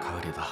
가을이다.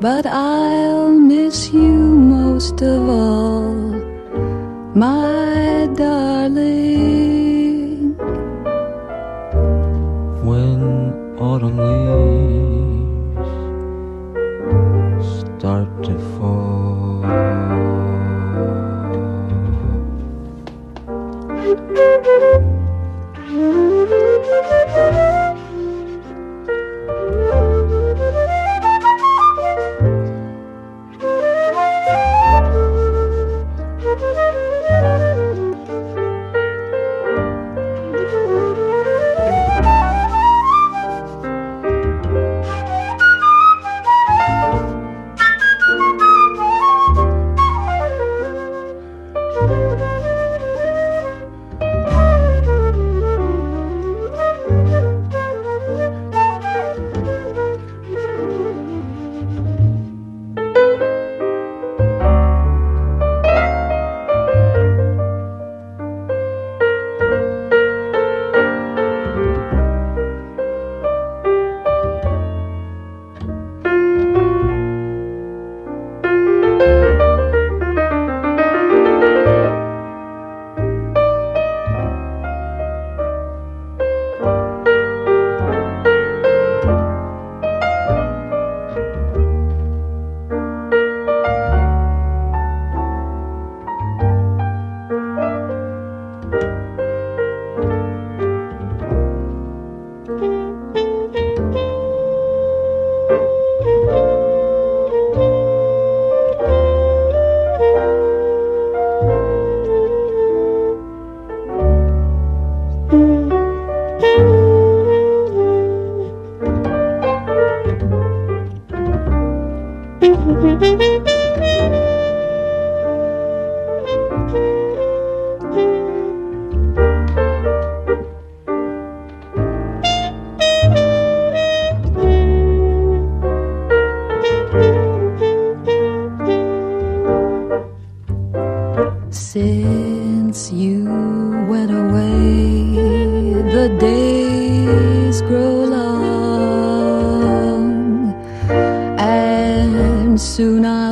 but I'll miss you most of all, my darling.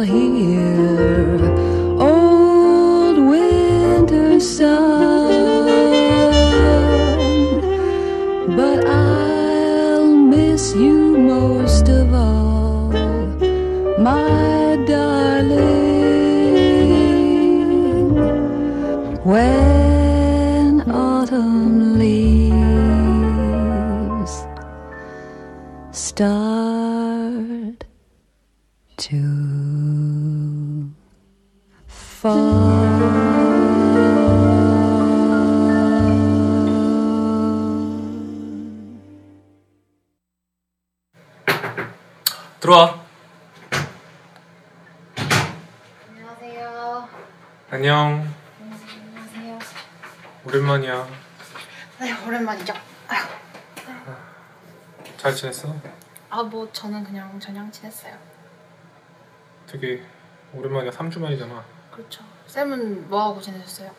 here. Old winter sun. 지냈어? 아, 뭐 저는 그냥 저냥 지냈어요. 되게 오랜만이야. 3주 만이잖아. 그렇죠. 쌤은 뭐 하고 지내셨어요?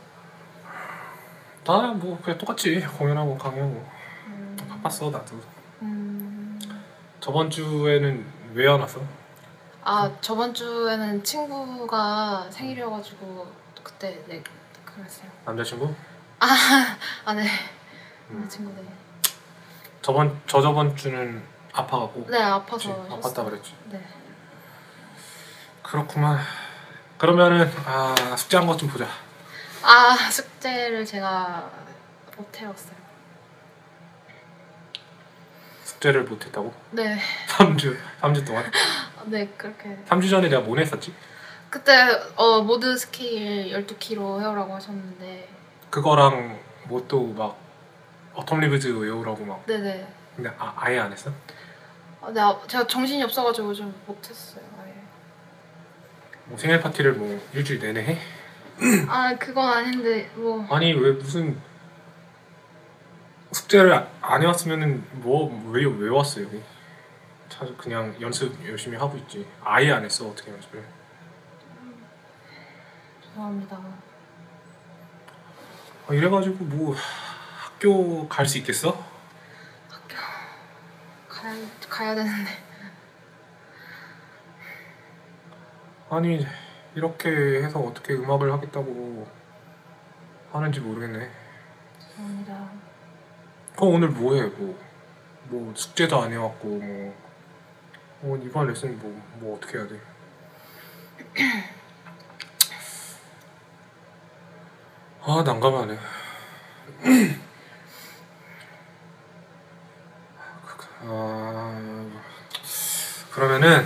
나뭐 그냥 똑같이 공연하고 강의하고 바빴어 나도. 음, 저번 주에는 왜 안 왔어? 아 저번 주에는 친구가 생일이어가지고 그때 네 그랬어요. 남자친구? 아, 네. 음. 친구들. 저번 저 저번 주는 아파갖고. 네, 아파서. 아팠다. 그랬지. 네. 그렇구만. 그러면은 아 숙제한 것 좀 보자. 아 숙제를 제가 못 해왔어요. 숙제를 못 했다고? 네, 3주 3주 동안. 네 그렇게. 3주 전에 내가 뭐 했었지? 그때 어 mode scale 12 key로 해오라고 하셨는데 그거랑 뭐 또 막 어텀 리브즈 외우라고 막 네네. 근데 아, 아예 안 했어? 아, 네, 아, 제가 정신이 없어가지고 좀 못했어요. 아예. 뭐 생일 파티를 뭐 일주일 내내 해? 아 그건 아닌데 뭐 아니 왜 무슨 숙제를 아- 안 해왔으면은 뭐왜 왜 왔어 여기? 차 그냥 연습 열심히 하고 있지. 아예 안 했어 어떻게 연습을? 죄송합니다. 아, 이래가지고 뭐 학교 갈 수 있겠어? 가야 가야 되는데 아니 이렇게 해서 어떻게 음악을 하겠다고 하는지 모르겠네. 죄송합니다. 그럼 오늘 뭐해? 뭐, 뭐 숙제도 안 해왔고 뭐, 뭐 이번 레슨 뭐, 뭐 어떻게 해야 돼? 아 난감하네. 아 그러면은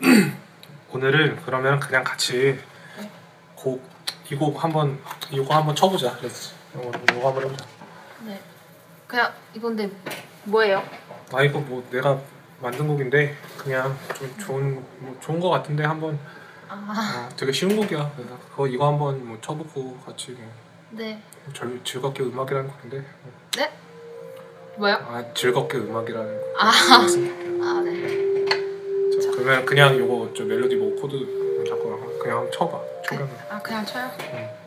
오늘은 그러면 그냥 같이 곡 이 곡 한번 이거 한번 쳐보자. 그래서 이거, 이거 한번 해보자. 네. 그냥 이건데 뭐예요? 아 이거 뭐 내가 만든 곡인데 그냥 좀 좋은 뭐 좋은 거 같은데 한번 아, 어, 되게 쉬운 곡이야. 그래서 그거 이거 한번 뭐 쳐보고 같이 뭐 네. 즐, 즐겁게 음악이라는 곡인데 네? 뭐요? 아 즐겁게 음악이라는 곡. 아. 맞습니다. 아, 네. 자, 그러면 그냥 이거 저 멜로디 뭐 코드 잡고 그냥 쳐봐. 청량. 아, 그냥 쳐요? 아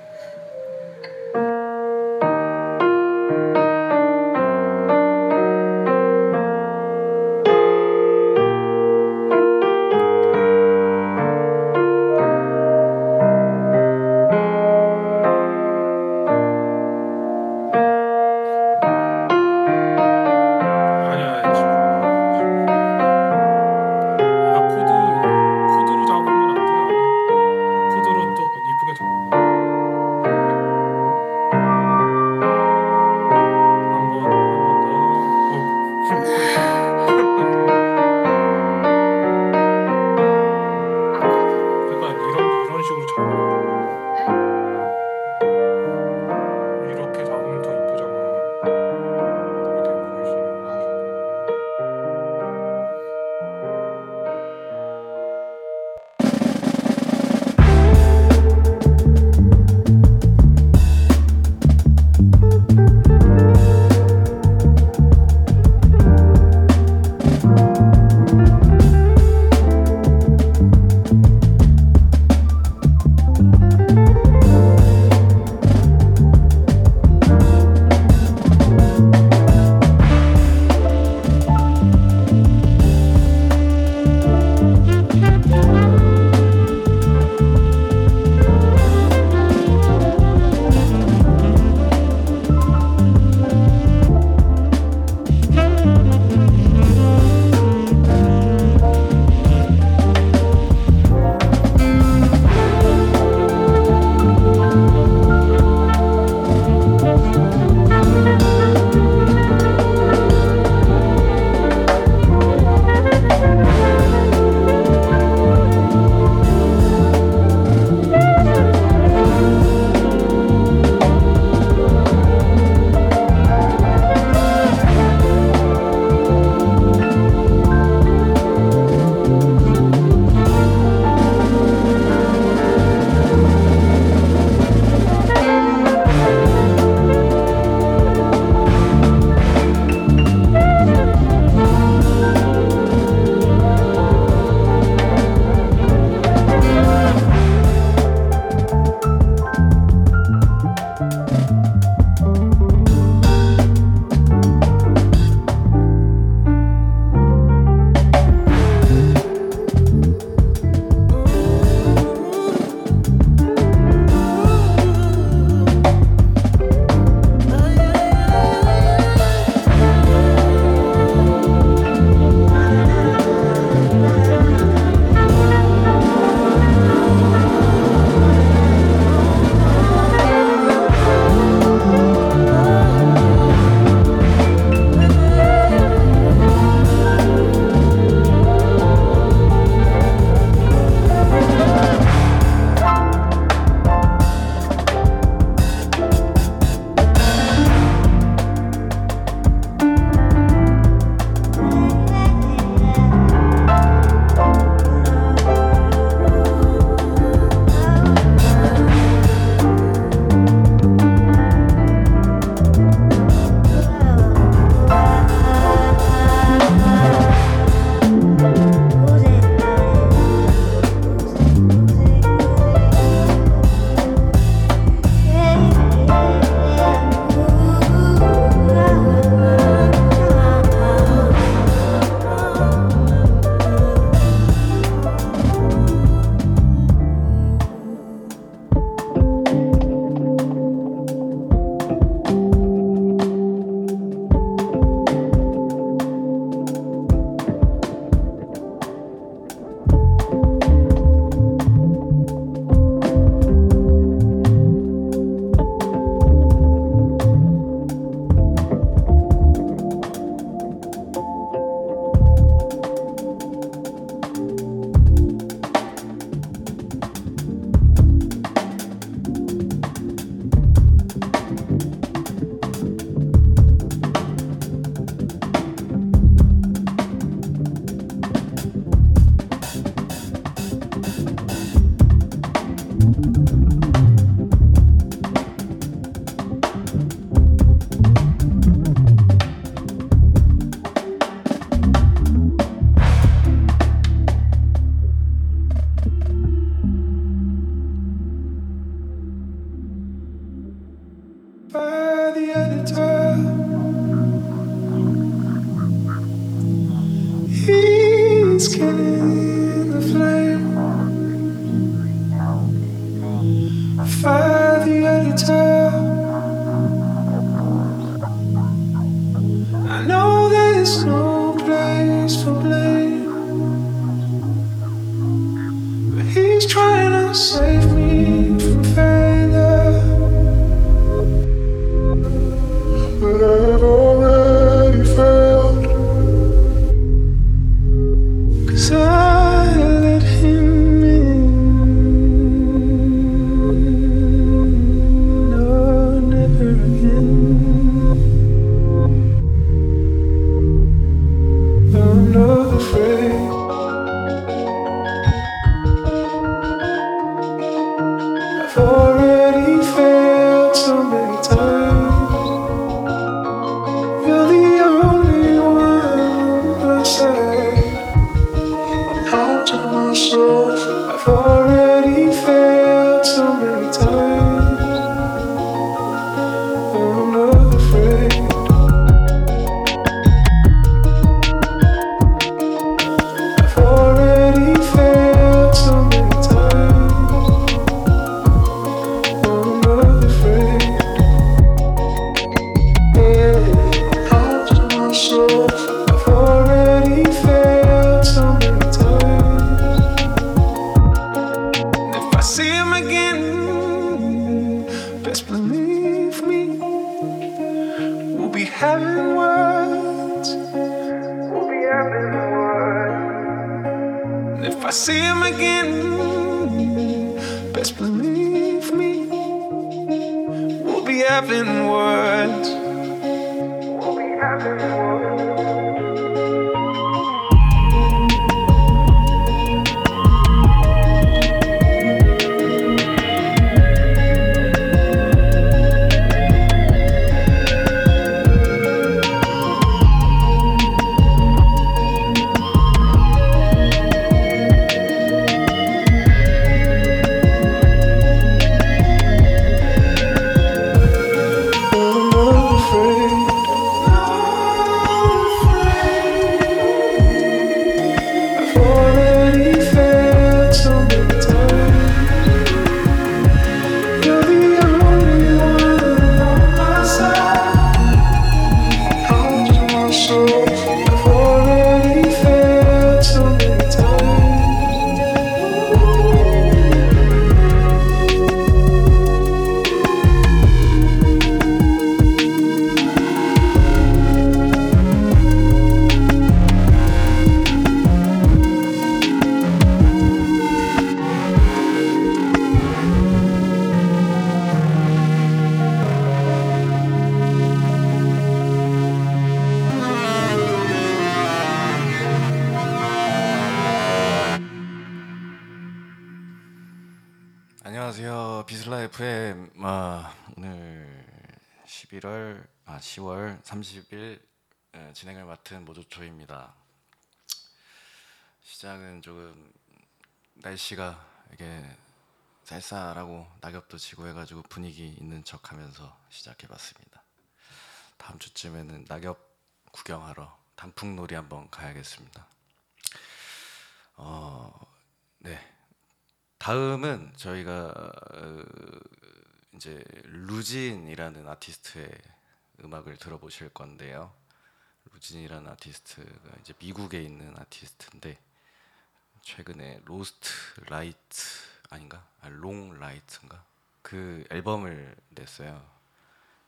모조초입니다. 시작은 조금 날씨가 이게 쌀쌀하고 낙엽도 지고 해가지고 분위기 있는 척하면서 시작해봤습니다. 다음 주쯤에는 낙엽 구경하러 단풍놀이 한번 가야겠습니다. 어, 네. 다음은 저희가 어, 이제 루진이라는 아티스트의 음악을 들어보실 건데요. 루진이라는 아티스트가 이제 미국에 있는 아티스트인데 최근에 Lost Light 아닌가? 아, Long Light인가? 그 앨범을 냈어요.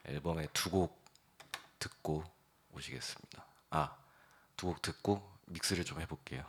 앨범에 두 곡 듣고 오시겠습니다. 아, 두 곡 듣고 mix를 좀 해볼게요.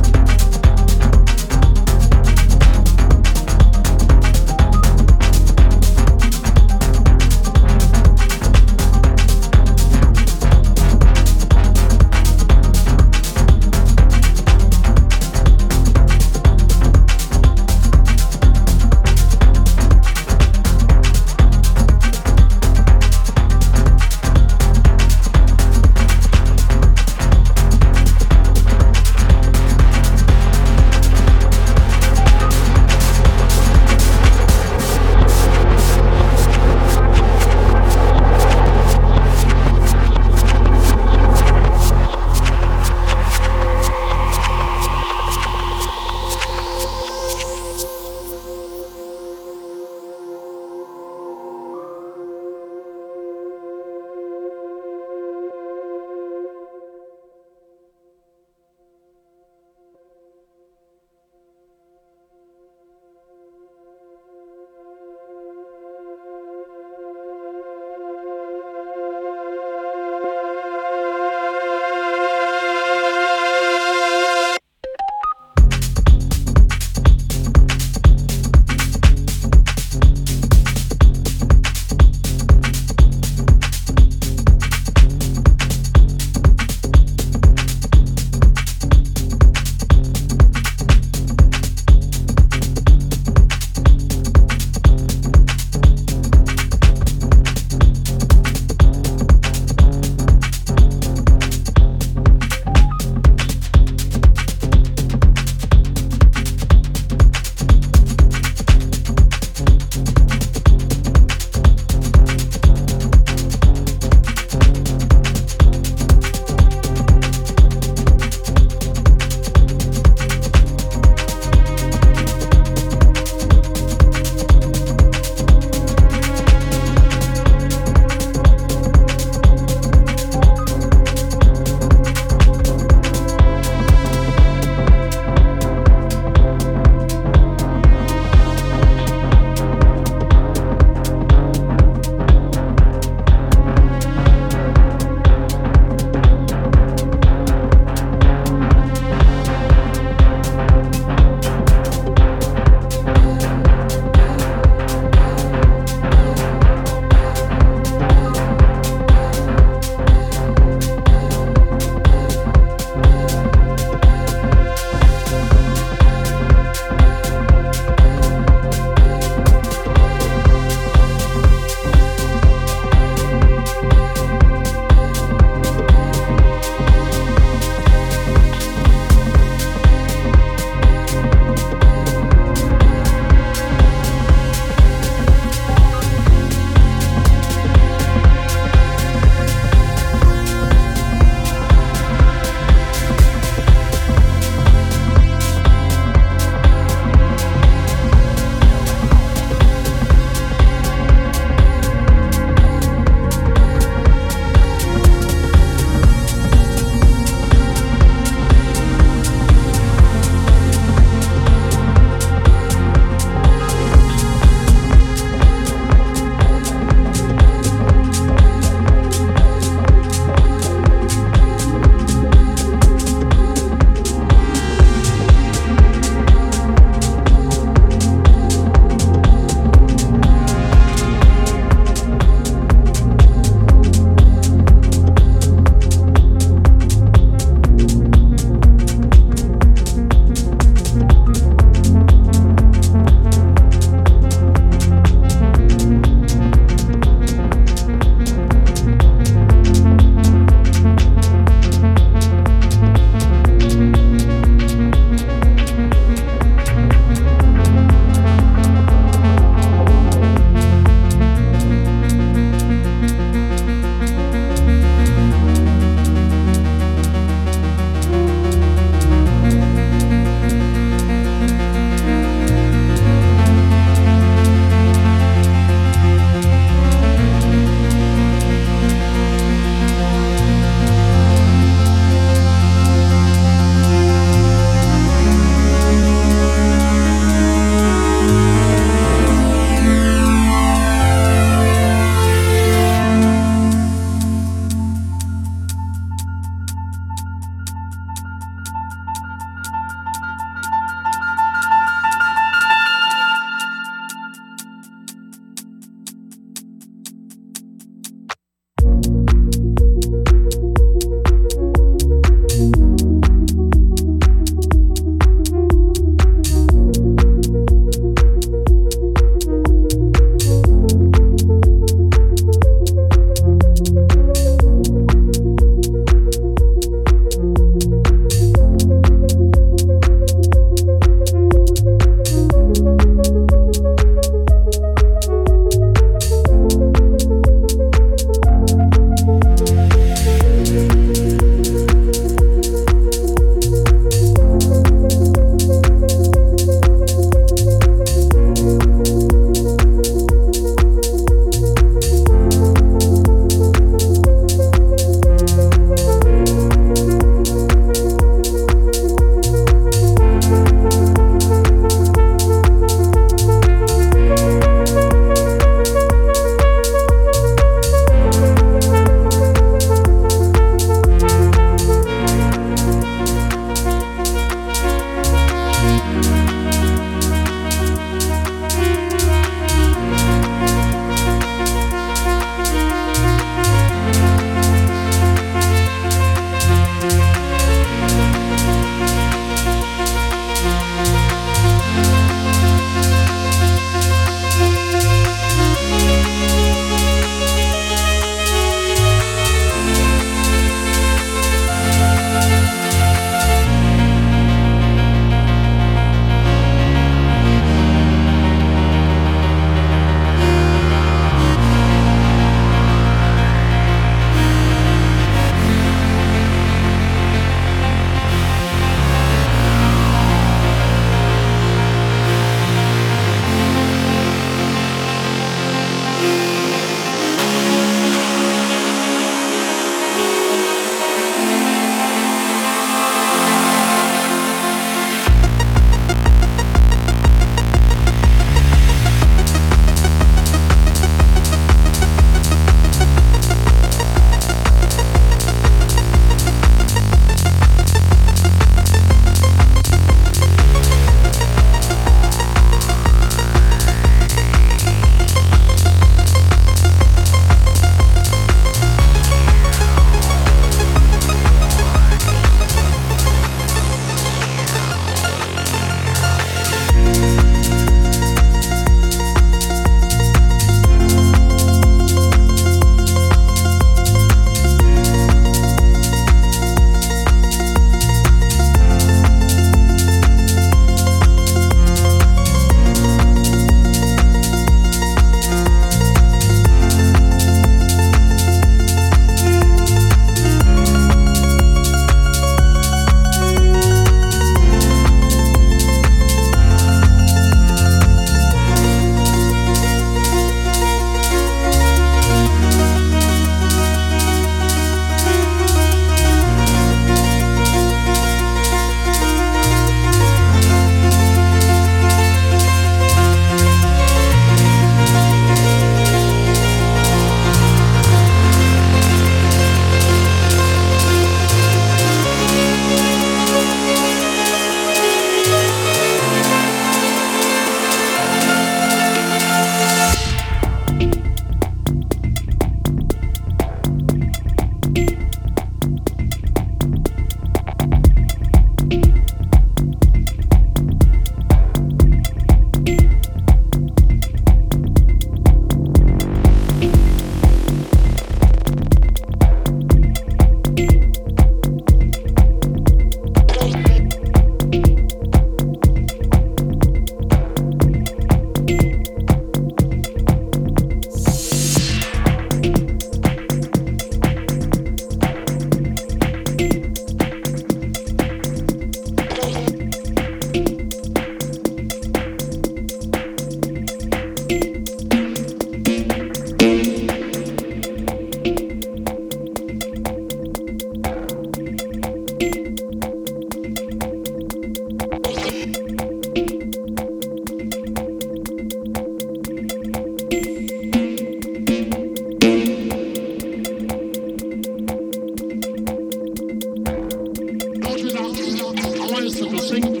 sing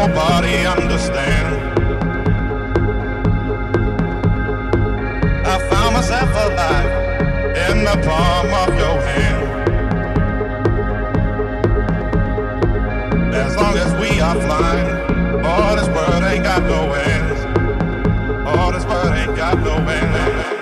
Nobody understand. I found myself alive in the palm of your hand. As long as we are flying, all this world ain't got no ends. All this world ain't got no end.